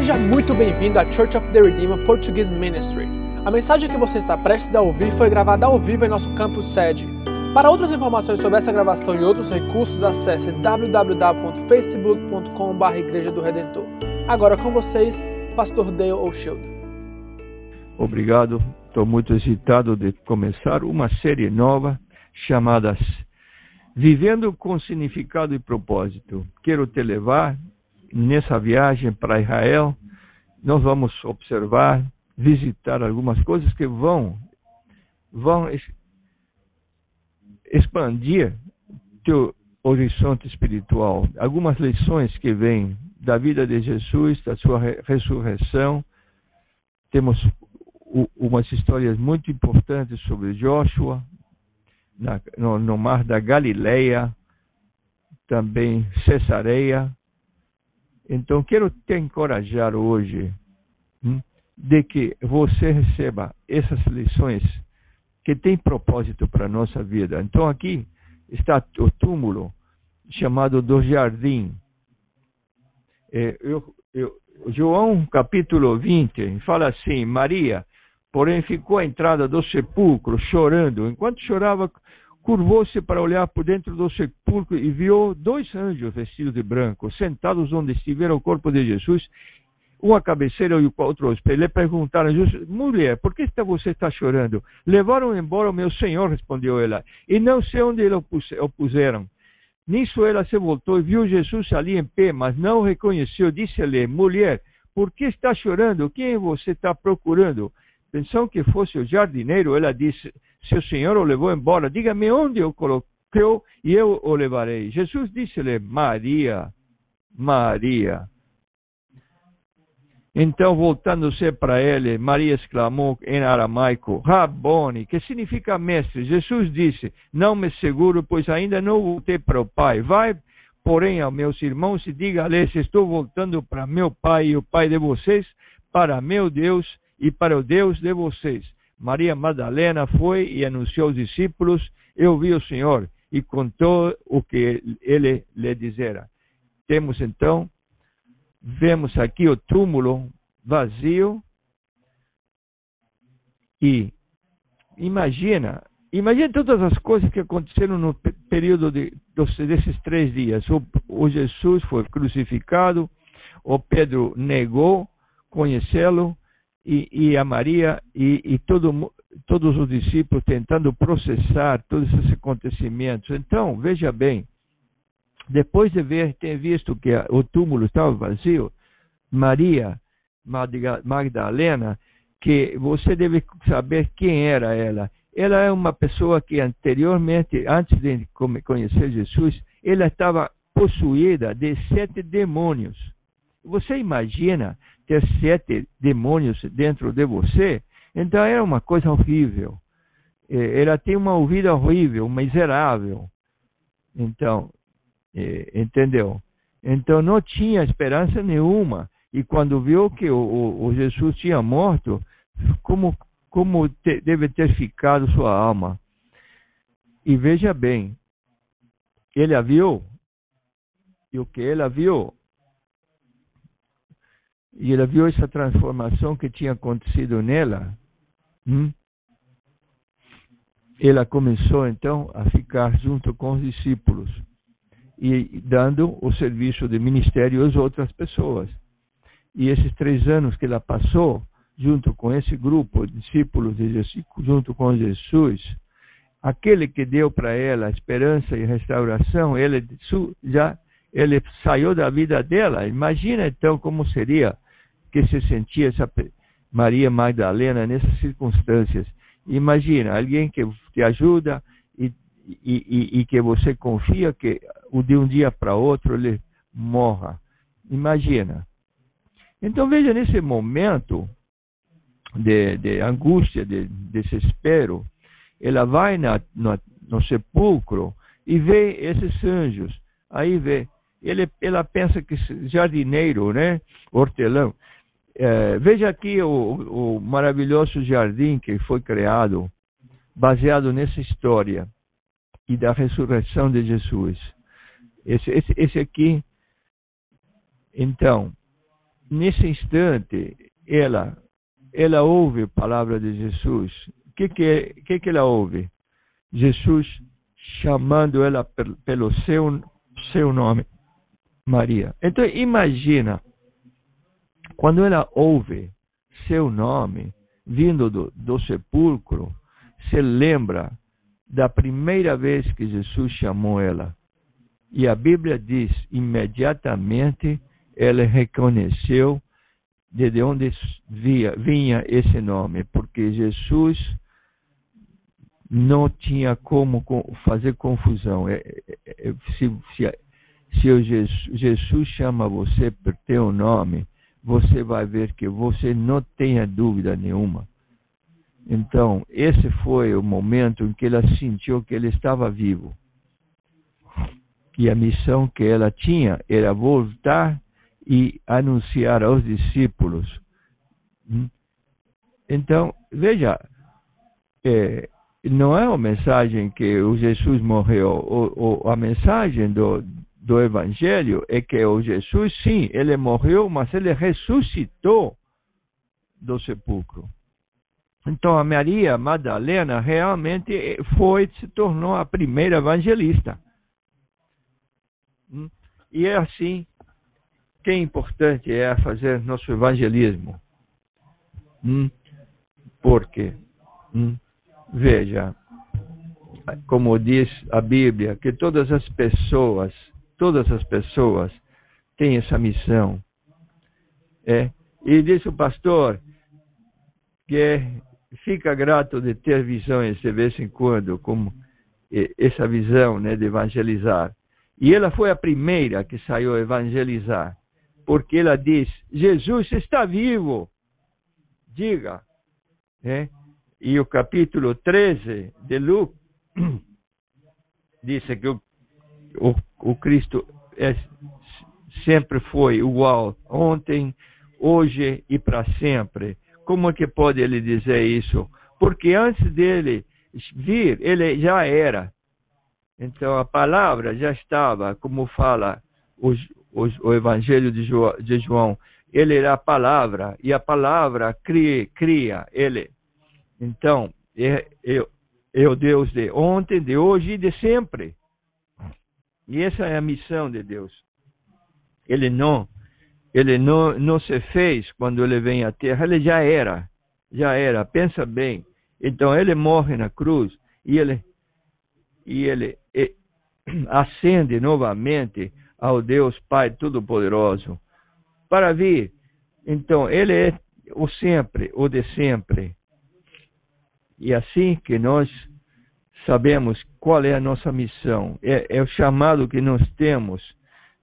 Seja muito bem-vindo à Church of the Redeemer Portuguese Ministry. A mensagem que você está prestes a ouvir foi gravada ao vivo em nosso campus sede. Para outras informações sobre essa gravação e outros recursos, acesse www.facebook.com.br Igreja do Redentor. Agora com vocês, Pastor Dale O'Shield. Obrigado, estou muito excitado de começar uma série nova chamada Vivendo com Significado e Propósito. Quero te levar nessa viagem para Israel, nós vamos observar, visitar algumas coisas que vão vão expandir teu horizonte espiritual. Algumas lições que vêm da vida de Jesus, da sua ressurreição. Temos umas histórias muito importantes sobre Joshua na, no, no mar da Galileia, também Cesareia, então, quero te encorajar hoje hum, de que você receba essas lições que têm propósito para a nossa vida. Então, aqui está o túmulo chamado do jardim. É, eu, eu, João capítulo 20 fala assim: Maria, porém, ficou à entrada do sepulcro chorando. Enquanto chorava, curvou-se para olhar por dentro do sepulcro e viu dois anjos vestidos de branco, sentados onde estivera o corpo de Jesus, uma cabeceira e o outro aos pés. Lhe perguntaram, mulher, por que você está chorando? Levaram embora o meu senhor, respondeu ela, e não sei onde o puseram. Nisso ela se voltou e viu Jesus ali em pé, mas não o reconheceu. Disse-lhe, mulher, por que está chorando? Quem você está procurando? Pensou que fosse o jardineiro, ela disse, se o Senhor o levou embora, diga-me onde o colocou e eu o levarei. Jesus disse-lhe, Maria, Maria. Então, voltando-se para ele, Maria exclamou em aramaico, Rabone, que significa mestre. Jesus disse, não me seguro, pois ainda não voltei para o Pai. Vai, porém, aos meus irmãos e diga-lhes, estou voltando para meu Pai e o Pai de vocês, para meu Deus e para o Deus de vocês. Maria Madalena foi e anunciou aos discípulos: Eu vi o Senhor, e contou o que ele lhe dizera. Temos então, vemos aqui o túmulo vazio e imagina, imagina todas as coisas que aconteceram no período de, desses três dias. O, o Jesus foi crucificado, o Pedro negou conhecê-lo, e, e a Maria e, e todo, todos os discípulos tentando processar todos esses acontecimentos. Então, veja bem, depois de ver, ter visto que o túmulo estava vazio, Maria Magdalena, que você deve saber quem era ela. Ela é uma pessoa que anteriormente, antes de conhecer Jesus, ela estava possuída de sete demônios. Você imagina ter sete demônios dentro de você, então era uma coisa horrível. É, ela tem uma vida horrível, miserável. Então, é, entendeu? Então não tinha esperança nenhuma. E quando viu que o, o Jesus tinha morto, como, como te, deve ter ficado sua alma? E veja bem, ele viu, e o que ela viu e ela viu essa transformação que tinha acontecido nela. Hum? Ela começou então a ficar junto com os discípulos e dando o serviço de ministério às outras pessoas. E esses três anos que ela passou junto com esse grupo, discípulos de Jesus, junto com Jesus, aquele que deu para ela esperança e restauração, ele já ele saiu da vida dela. Imagina então como seria que se sentia essa Maria Magdalena nessas circunstâncias. Imagina, alguém que te ajuda e, e, e que você confia que de um dia para outro ele morra. Imagina. Então veja nesse momento de, de angústia, de, de desespero, ela vai na, no, no sepulcro e vê esses anjos. Aí vê, ele, ela pensa que jardineiro, né, hortelão, é, veja aqui o, o maravilhoso jardim que foi criado baseado nessa história e da ressurreição de Jesus. Esse, esse, esse aqui, então, nesse instante, ela, ela ouve a palavra de Jesus. O que que, que que ela ouve? Jesus chamando ela pelo seu, seu nome, Maria. Então, imagina, quando ela ouve seu nome vindo do, do sepulcro, se lembra da primeira vez que Jesus chamou ela. E a Bíblia diz, imediatamente ela reconheceu de onde via, vinha esse nome, porque Jesus não tinha como fazer confusão. É, é, é, se, se, se Jesus, chama você por teu nome, você vai ver que você não tenha dúvida nenhuma. Então, esse foi o momento em que ela sentiu que ele estava vivo. E a missão que ela tinha era voltar e anunciar aos discípulos. Hum? Então, veja, é, não é uma mensagem que o Jesus morreu. O, o, a mensagem do, do Evangelho é que o Jesus, sim, ele morreu, mas ele ressuscitou do sepulcro. Então a Maria Madalena realmente foi, se tornou a primeira evangelista. Hum? E é assim que é importante é fazer nosso evangelismo. Hum? Porque hum? Veja, como diz a Bíblia, que todas as pessoas, todas as pessoas têm essa missão. É? E diz o pastor que fica grato de ter visões de vez em quando, como essa visão né, de evangelizar. E ela foi a primeira que saiu evangelizar, porque ela diz: Jesus está vivo. Diga. É? E o capítulo 13 de Lucas diz que o, o, o Cristo é, sempre foi igual, ontem, hoje e para sempre. Como é que pode ele dizer isso? Porque antes dele vir, ele já era. Então a palavra já estava, como fala os, os, o Evangelho de João, de João, ele era a palavra, e a palavra cria, cria ele então, é, é, é o Deus de ontem, de hoje e de sempre. E essa é a missão de Deus. Ele não, ele não, não se fez quando ele vem à Terra, ele já era, já era. Pensa bem. Então ele morre na cruz e ele e ele e, ascende novamente ao Deus Pai Todo-Poderoso para vir. Então ele é o sempre, o de sempre. E assim que nós sabemos qual é a nossa missão, é, é o chamado que nós temos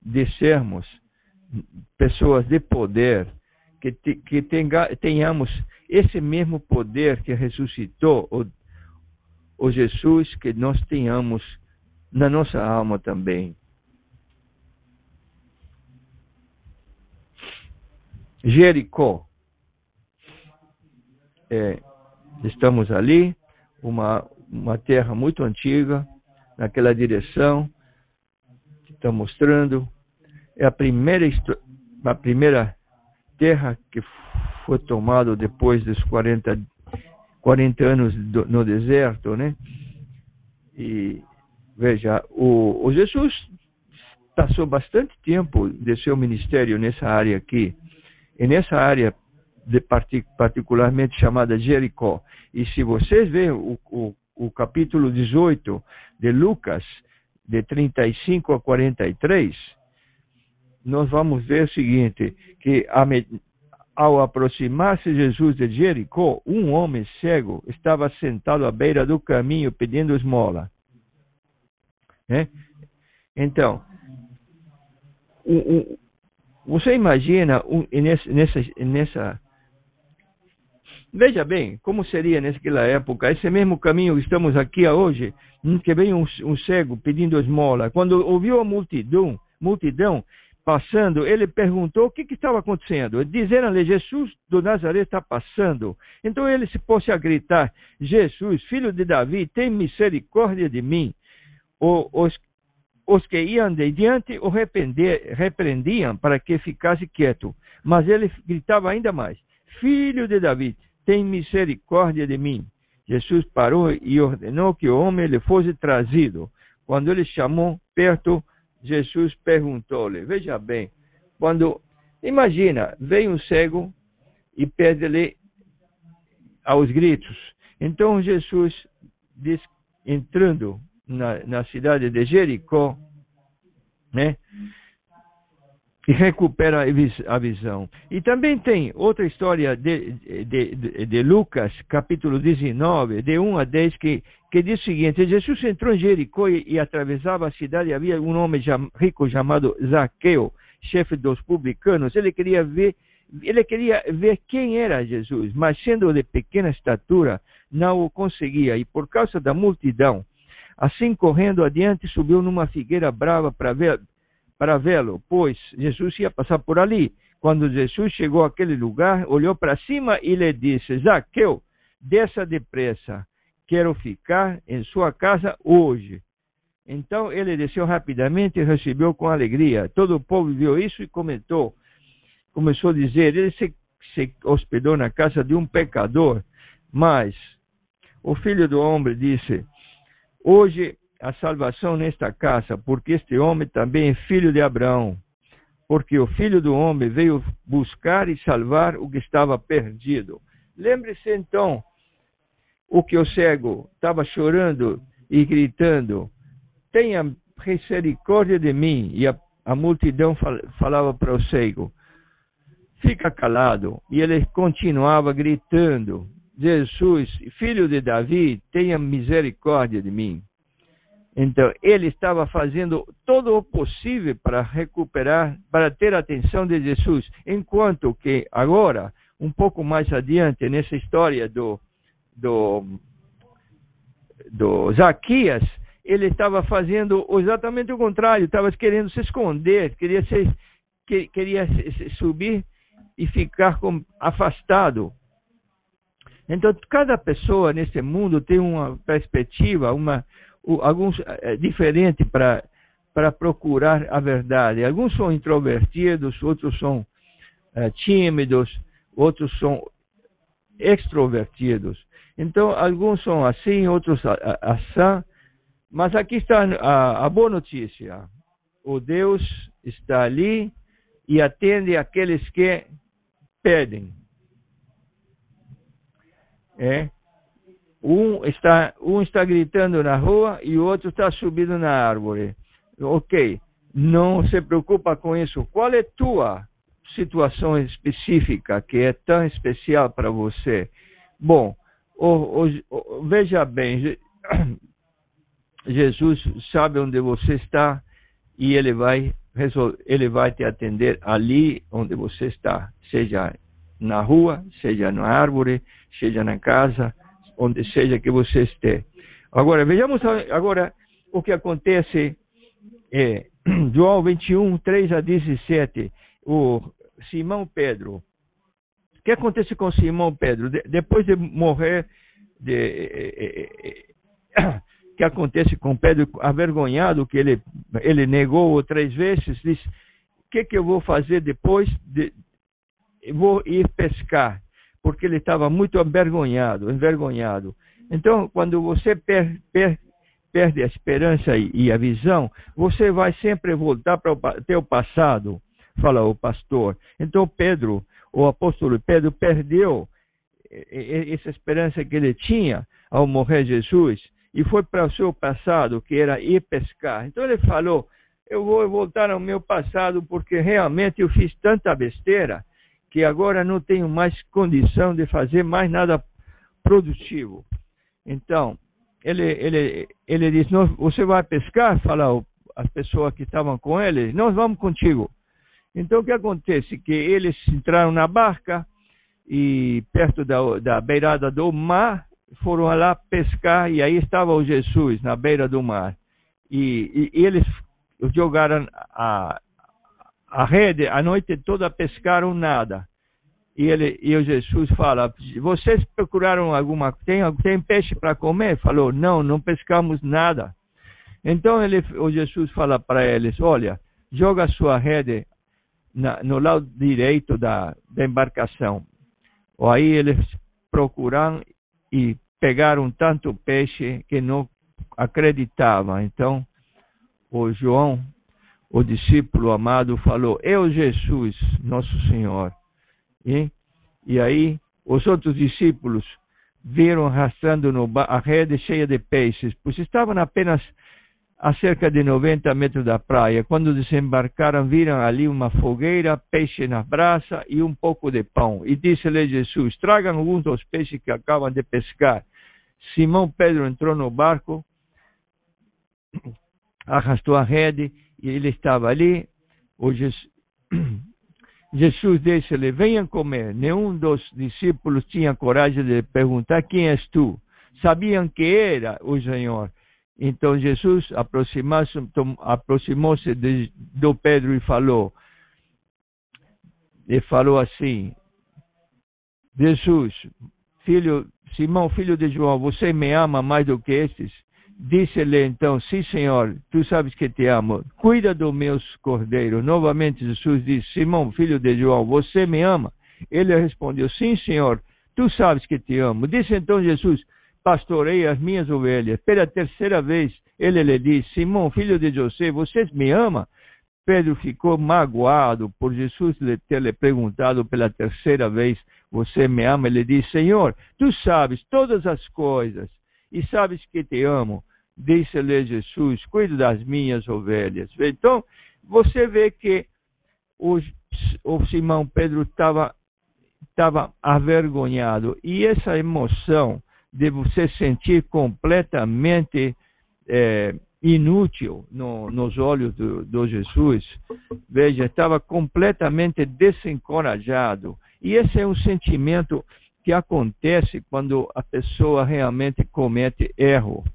de sermos pessoas de poder, que, te, que tenha, tenhamos esse mesmo poder que ressuscitou o, o Jesus, que nós tenhamos na nossa alma também. Jericó. É, Estamos ali, uma, uma terra muito antiga, naquela direção que está mostrando. É a primeira, a primeira terra que foi tomada depois dos 40, 40 anos do, no deserto, né? E veja, o, o Jesus passou bastante tempo de seu ministério nessa área aqui. E nessa área de particularmente chamada Jericó. E se vocês verem o, o, o capítulo 18 de Lucas, de 35 a 43, nós vamos ver o seguinte, que ao aproximar-se Jesus de Jericó, um homem cego estava sentado à beira do caminho pedindo esmola. Né? Então, você imagina nessa, nessa Veja bem, como seria naquela época, esse mesmo caminho que estamos aqui hoje, que vem um, um cego pedindo esmola. Quando ouviu a multidão, multidão passando, ele perguntou o que, que estava acontecendo. Disseram-lhe, Jesus do Nazaré está passando. Então ele se pôs a gritar, Jesus, filho de Davi, tem misericórdia de mim. os, os que iam de diante o repreendiam para que ficasse quieto. Mas ele gritava ainda mais: Filho de Davi, tem misericórdia de mim. Jesus parou e ordenou que o homem lhe fosse trazido. Quando ele chamou perto, Jesus perguntou-lhe: Veja bem, quando imagina, vem um cego e pede-lhe aos gritos. Então Jesus diz, entrando na, na cidade de Jericó, né? E recupera a visão. E também tem outra história de, de, de, de Lucas, capítulo 19, de 1 a 10, que, que diz o seguinte: Jesus entrou em Jericó e, e atravessava a cidade, e havia um homem rico chamado Zaqueu, chefe dos publicanos. Ele queria ver ele queria ver quem era Jesus, mas sendo de pequena estatura, não o conseguia, e por causa da multidão, assim correndo adiante, subiu numa figueira brava para ver, para vê-lo, pois Jesus ia passar por ali. Quando Jesus chegou àquele lugar, olhou para cima e lhe disse: Zaqueu, desça depressa, quero ficar em sua casa hoje. Então ele desceu rapidamente e recebeu com alegria. Todo o povo viu isso e comentou começou a dizer, ele se, se hospedou na casa de um pecador, mas o filho do homem disse, hoje a salvação nesta casa, porque este homem também é filho de Abraão, porque o filho do homem veio buscar e salvar o que estava perdido. Lembre-se então o que o cego estava chorando e gritando: Tenha misericórdia de mim. E a, a multidão fal, falava para o cego: fica calado. E ele continuava gritando: Jesus, filho de Davi, tenha misericórdia de mim. Então, ele estava fazendo todo o possível para recuperar, para ter a atenção de Jesus, enquanto que agora, um pouco mais adiante, nessa história do, do, do Zaquias, ele estava fazendo exatamente o contrário, estava querendo se esconder, queria, se, queria subir e ficar afastado. Então, cada pessoa nesse mundo tem uma perspectiva, uma, alguns é, diferente para para procurar a verdade. Alguns são introvertidos, outros são é, tímidos, outros são extrovertidos. Então, alguns são assim, outros assim. Mas aqui está a, a boa notícia. O Deus está ali e atende aqueles que pedem. É. Um está, um está gritando na rua e o outro está subindo na árvore. Ok, não se preocupa com isso. Qual é tua situação específica que é tão especial para você? Bom, veja bem, Jesus sabe onde você está e ele vai ele vai te atender ali onde você está seja na rua, seja na árvore, seja na casa, onde seja que você esteja. Agora, vejamos agora o que acontece é, João 21, 3 a 17, o Simão Pedro. O que acontece com Simão Pedro? De, depois de morrer, de, é, é, que acontece com Pedro, avergonhado que ele, ele negou três vezes, diz, o que, que eu vou fazer depois de, vou ir pescar, porque ele estava muito envergonhado, envergonhado. Então, quando você per, per, perde a esperança e, e, a visão, você vai sempre voltar para o teu passado, fala o pastor. Então, Pedro, o apóstolo Pedro, perdeu essa esperança que ele tinha ao morrer Jesus e foi para o seu passado, que era ir pescar. Então, ele falou: Eu vou voltar ao meu passado porque realmente eu fiz tanta besteira que agora não tenho mais condição de fazer mais nada produtivo. Então, ele, ele, ele diz, você vai pescar? Fala as pessoas que estavam com ele, nós vamos contigo. Então, o que acontece? Que eles entraram na barca e perto da, da beirada do mar, foram lá pescar e aí estava o Jesus na beira do mar. E, e, e eles jogaram a, a rede, a noite toda pescaram nada. E, ele, e o Jesus fala: Vocês procuraram alguma tem Tem peixe para comer? Falou: Não, não pescamos nada. Então ele, o Jesus fala para eles: Olha, joga sua rede na, no lado direito da, da embarcação. Aí eles procuraram e pegaram tanto peixe que não acreditavam. Então, o João, o discípulo amado, falou: Eu, Jesus, nosso Senhor. E, e aí, os outros discípulos viram arrastando no, a rede cheia de peixes, pois estavam apenas a cerca de 90 metros da praia. Quando desembarcaram, viram ali uma fogueira, peixe na brasa e um pouco de pão. E disse-lhe Jesus: Tragam alguns dos peixes que acabam de pescar. Simão Pedro entrou no barco, arrastou a rede e ele estava ali. O Jesus, Jesus disse-lhe: Venham comer. Nenhum dos discípulos tinha coragem de perguntar: Quem és tu? Sabiam que era o Senhor. Então Jesus aproximou-se do Pedro e falou, e falou assim: Jesus, filho Simão, filho de João, você me ama mais do que estes? Disse-lhe então: Sim, Senhor, tu sabes que te amo. Cuida dos meus cordeiros. Novamente Jesus disse: Simão, filho de João, você me ama? Ele respondeu: Sim, Senhor, tu sabes que te amo. Disse então Jesus: pastorei as minhas ovelhas. Pela terceira vez, ele lhe disse: Simão, filho de José, você me ama? Pedro ficou magoado por Jesus ter lhe perguntado pela terceira vez: Você me ama? Ele disse: Senhor, tu sabes todas as coisas e sabes que te amo. Disse-lhe Jesus: Cuide das minhas ovelhas. Então, você vê que o, o Simão Pedro estava estava avergonhado e essa emoção de você sentir completamente é, inútil no, nos olhos do, do Jesus. Veja, estava completamente desencorajado. E esse é um sentimento que acontece quando a pessoa realmente comete erro.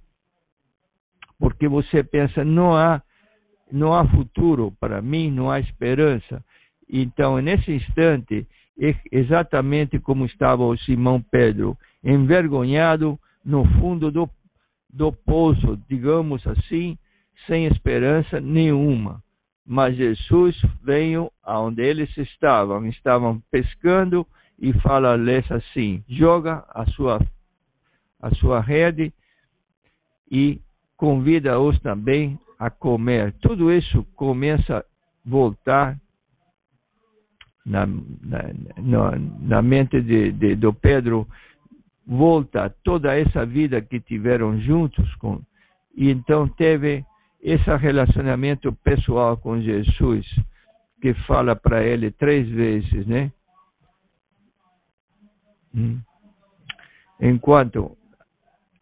Porque você pensa, não há, não há futuro para mim, não há esperança. Então, nesse instante, exatamente como estava o Simão Pedro, envergonhado no fundo do, do poço, digamos assim, sem esperança nenhuma. Mas Jesus veio aonde eles estavam, estavam pescando e fala-lhes assim: joga a sua, a sua rede e convida-os também a comer. Tudo isso começa a voltar na, na, na mente de, de, do Pedro volta toda essa vida que tiveram juntos com e então teve esse relacionamento pessoal com Jesus que fala para ele três vezes, né? Hum. Enquanto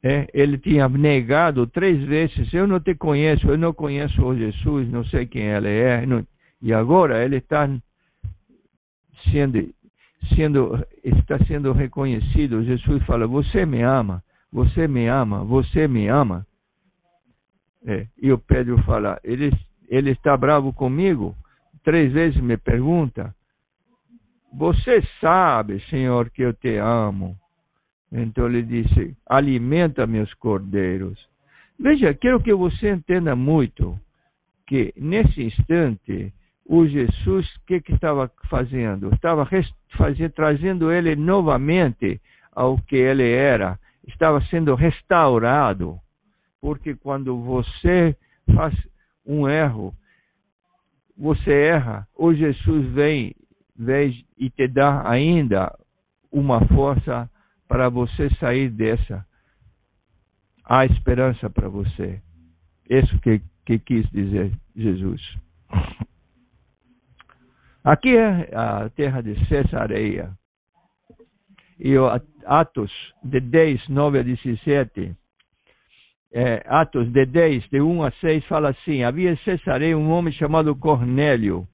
é, ele tinha negado três vezes, eu não te conheço, eu não conheço o Jesus, não sei quem ele é, não, e agora ele está sendo sendo está sendo reconhecido. Jesus fala: "Você me ama, você me ama, você me ama". É, e o Pedro fala: "Ele ele está bravo comigo". Três vezes me pergunta: "Você sabe, Senhor, que eu te amo?" Então ele disse: "Alimenta meus cordeiros". Veja, quero que você entenda muito que nesse instante o Jesus, o que, que estava fazendo? Estava fazendo, trazendo ele novamente ao que ele era. Estava sendo restaurado. Porque quando você faz um erro, você erra, o Jesus vem, vem e te dá ainda uma força para você sair dessa. Há esperança para você. Isso que, que quis dizer Jesus. Aqui é a terra de Cesareia. E Atos de 10, 9 a 17, é, Atos de 10, de 1 a 6, fala assim: Havia em Cesareia um homem chamado Cornélio,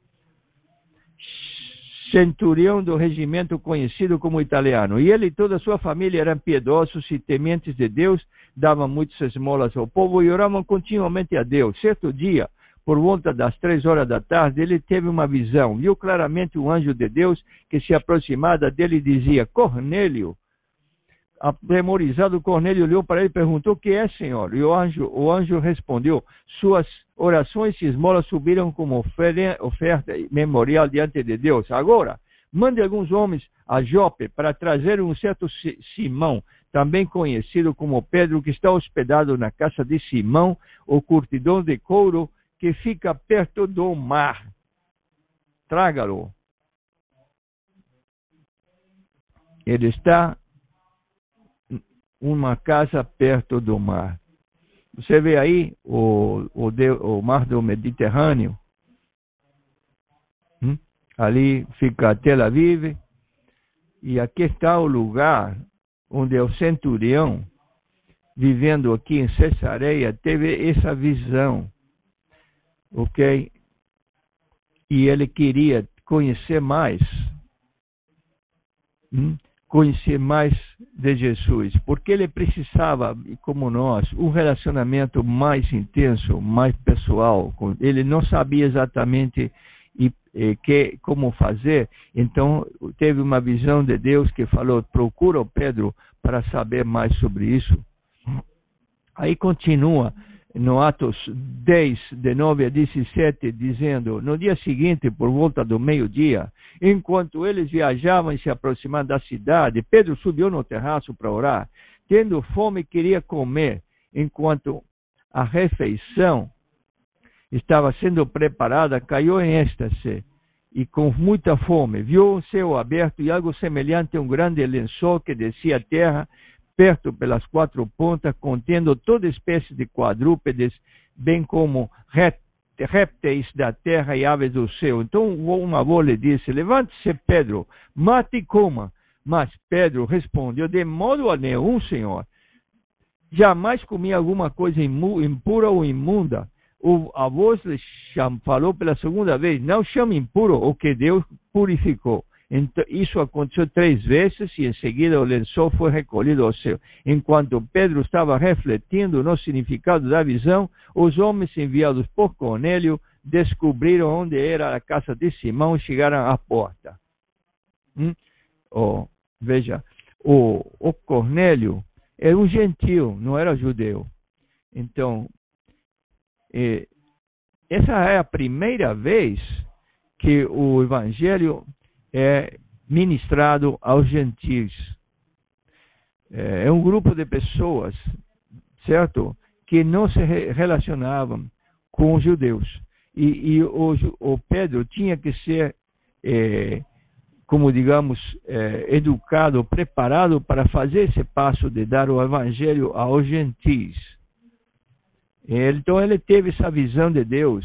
centurião do regimento conhecido como italiano. E ele e toda a sua família eram piedosos e tementes de Deus, davam muitas esmolas ao povo e oravam continuamente a Deus. Certo dia, por volta das três horas da tarde, ele teve uma visão. Viu claramente o anjo de Deus que se aproximava dele e dizia: Cornélio. Atemorizado, Cornélio olhou para ele e perguntou: O que é, senhor? E o anjo, o anjo respondeu: Suas orações e esmolas subiram como oferta memorial diante de Deus. Agora, mande alguns homens a Jope para trazer um certo Simão, também conhecido como Pedro, que está hospedado na casa de Simão, o curtidor de couro, que fica perto do mar. Traga-lo. Ele está uma casa perto do mar. Você vê aí o, o, o mar do Mediterrâneo. Hum? Ali fica Tel Aviv. E aqui está o lugar onde o centurião, vivendo aqui em Cesareia, teve essa visão. Ok? E ele queria conhecer mais. Hum? Conhecer mais de Jesus, porque ele precisava, como nós, um relacionamento mais intenso, mais pessoal. Ele não sabia exatamente e, e, que, como fazer, então teve uma visão de Deus que falou: procura o Pedro para saber mais sobre isso. Aí continua no Atos 10, de 9 a 17, dizendo: No dia seguinte, por volta do meio-dia, enquanto eles viajavam e se aproximavam da cidade, Pedro subiu no terraço para orar. Tendo fome, queria comer, enquanto a refeição estava sendo preparada, caiu em êxtase e com muita fome. Viu o céu aberto e algo semelhante a um grande lençol que descia a terra perto pelas quatro pontas, contendo toda espécie de quadrúpedes, bem como répteis da terra e aves do céu. Então um avô lhe disse: Levante-se, Pedro, mate e coma. Mas Pedro respondeu: De modo nenhum, Senhor. Jamais comi alguma coisa impura ou imunda. O avô lhe falou pela segunda vez: Não chame impuro o que Deus purificou. Então, isso aconteceu três vezes e em seguida o lençol foi recolhido ao céu. Enquanto Pedro estava refletindo no significado da visão, os homens enviados por Cornélio descobriram onde era a casa de Simão e chegaram à porta. Hum? Oh, veja, o, o Cornélio era um gentil, não era judeu. Então, eh, essa é a primeira vez que o evangelho é ministrado aos gentios. É, é um grupo de pessoas, certo? Que não se relacionavam com os judeus. E, e o, o, Pedro tinha que ser, é, como digamos, é, educado, preparado para fazer esse passo de dar o evangelho aos gentios. Então ele teve essa visão de Deus,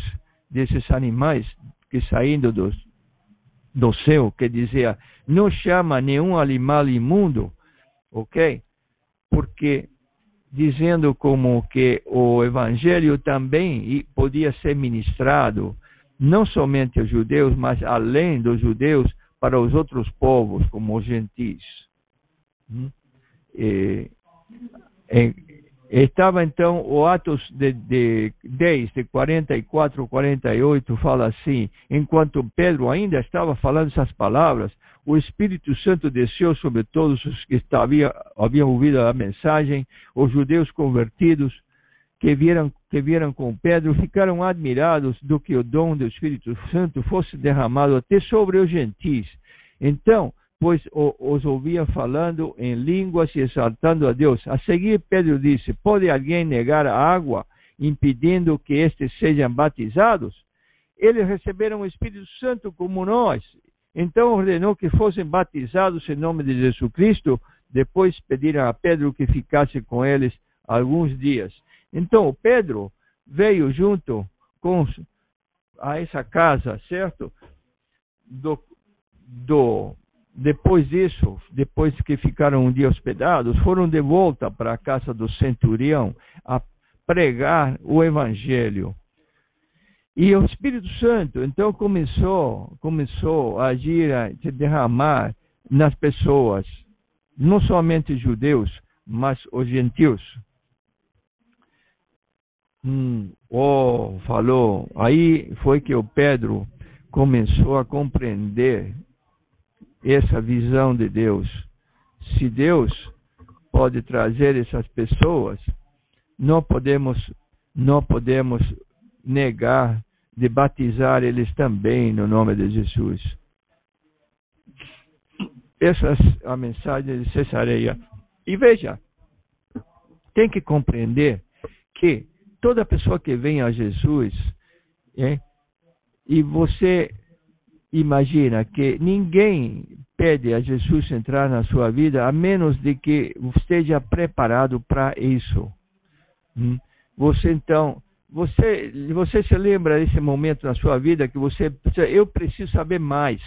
desses animais que saindo dos, do céu, que dizia, não chama nenhum animal imundo, ok? Porque dizendo como que o evangelho também podia ser ministrado não somente aos judeus, mas além dos judeus para os outros povos, como os gentis. Hum? E, Estava então o Atos de, de 10, de 44 48, fala assim: enquanto Pedro ainda estava falando essas palavras, o Espírito Santo desceu sobre todos os que estavam, haviam ouvido a mensagem, os judeus convertidos que vieram, que vieram com Pedro ficaram admirados do que o dom do Espírito Santo fosse derramado até sobre os gentis. Então, pois os ouvia falando em línguas e exaltando a Deus. A seguir, Pedro disse: Pode alguém negar a água, impedindo que estes sejam batizados? Eles receberam o Espírito Santo como nós. Então ordenou que fossem batizados em nome de Jesus Cristo. Depois pediram a Pedro que ficasse com eles alguns dias. Então Pedro veio junto com a essa casa, certo? Do, do depois disso, depois que ficaram um dia hospedados, foram de volta para a casa do centurião a pregar o evangelho. E o Espírito Santo então começou, começou a agir, a se derramar nas pessoas, não somente judeus, mas os gentios. Hum, oh, falou. Aí foi que o Pedro começou a compreender essa visão de Deus. Se Deus pode trazer essas pessoas, não podemos não podemos negar de batizar eles também no nome de Jesus. Essa é a mensagem de Cesareia. E veja, tem que compreender que toda pessoa que vem a Jesus, é, e você imagina que ninguém pede a Jesus entrar na sua vida a menos de que esteja preparado para isso. Hum? Você então, você, você se lembra desse momento na sua vida que você, eu preciso saber mais.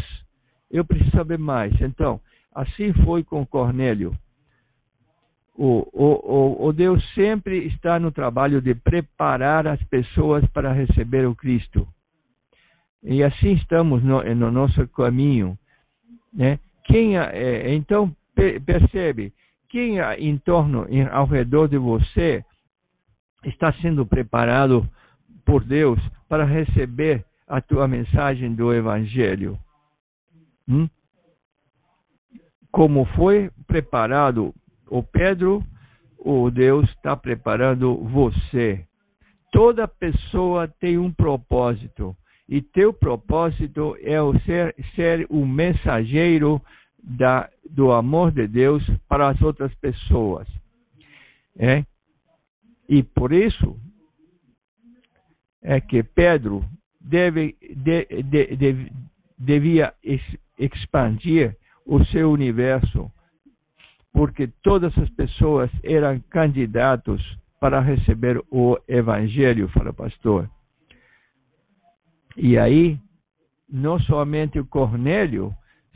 Eu preciso saber mais. Então, assim foi com Cornélio. O, o, o, o Deus sempre está no trabalho de preparar as pessoas para receber o Cristo. E assim estamos no, no nosso caminho. Né? Quem, é, então, percebe, quem em torno, ao redor de você, está sendo preparado por Deus para receber a tua mensagem do Evangelho. Hum? Como foi preparado o Pedro, o Deus está preparando você. Toda pessoa tem um propósito e teu propósito é o ser, ser o mensageiro da, do amor de Deus para as outras pessoas. É? E por isso é que Pedro deve, de, de, de, devia expandir o seu universo, porque todas as pessoas eram candidatos para receber o evangelho, fala o pastor. E aí, não somente o Cornélio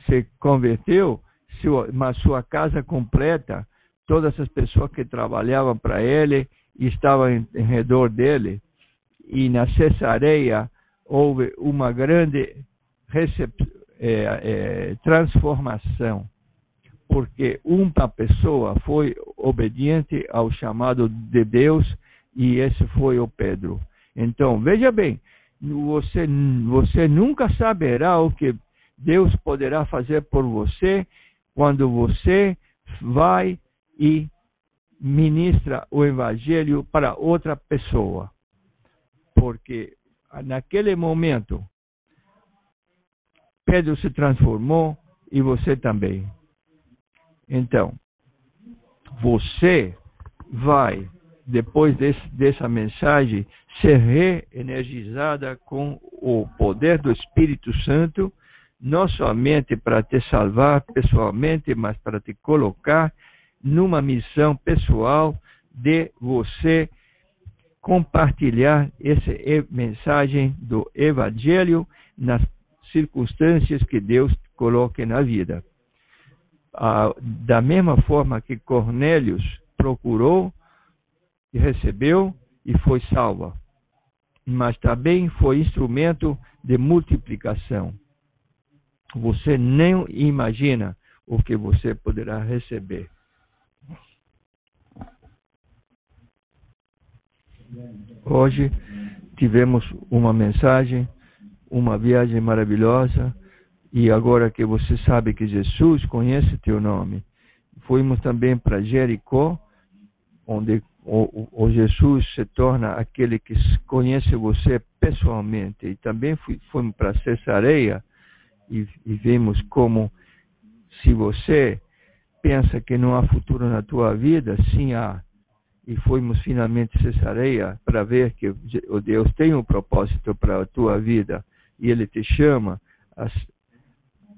se converteu, mas sua casa completa, todas as pessoas que trabalhavam para ele estavam em, em redor dele. E na Cesareia houve uma grande é, é, transformação, porque uma pessoa foi obediente ao chamado de Deus e esse foi o Pedro. Então, veja bem, você, você nunca saberá o que Deus poderá fazer por você quando você vai e ministra o evangelho para outra pessoa. Porque naquele momento Pedro se transformou e você também. Então, você vai, depois desse, dessa mensagem, ser reenergizada com o poder do Espírito Santo, não somente para te salvar pessoalmente, mas para te colocar numa missão pessoal de você compartilhar essa mensagem do Evangelho nas circunstâncias que Deus coloque na vida. Ah, da mesma forma que Cornélios procurou e recebeu e foi salva mas também foi instrumento de multiplicação. Você nem imagina o que você poderá receber. Hoje tivemos uma mensagem, uma viagem maravilhosa, e agora que você sabe que Jesus conhece teu nome, fomos também para Jericó, onde o, Jesus se torna aquele que conhece você pessoalmente. E também fui, fomos para Cesareia e, e vimos como se você pensa que não há futuro na tua vida, sim há. E fomos finalmente Cesareia para ver que o Deus tem um propósito para a tua vida e Ele te chama a,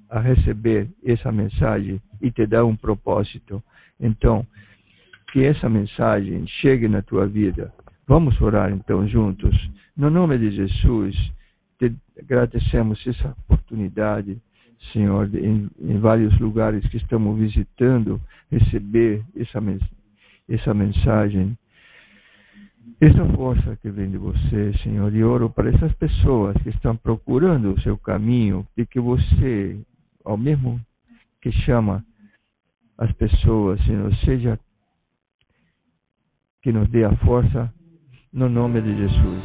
a receber essa mensagem e te dá um propósito. Então, que essa mensagem chegue na tua vida. Vamos orar então juntos. No nome de Jesus, te agradecemos essa oportunidade, Senhor, em, em vários lugares que estamos visitando, receber essa, essa mensagem. Essa força que vem de você, Senhor, e oro para essas pessoas que estão procurando o seu caminho, e que você, ao mesmo que chama as pessoas, Senhor, seja que nos dê a força, no nome de Jesus.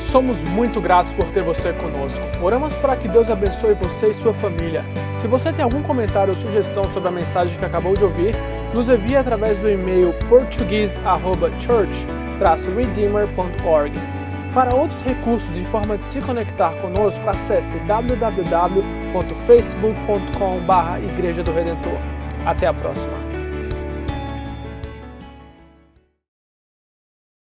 Somos muito gratos por ter você conosco. Oramos para que Deus abençoe você e sua família. Se você tem algum comentário ou sugestão sobre a mensagem que acabou de ouvir, nos envie através do e-mail português.church redeemer.org. Para outros recursos e forma de se conectar conosco, acesse www.facebook.com.br Igreja do Redentor. Até a próxima!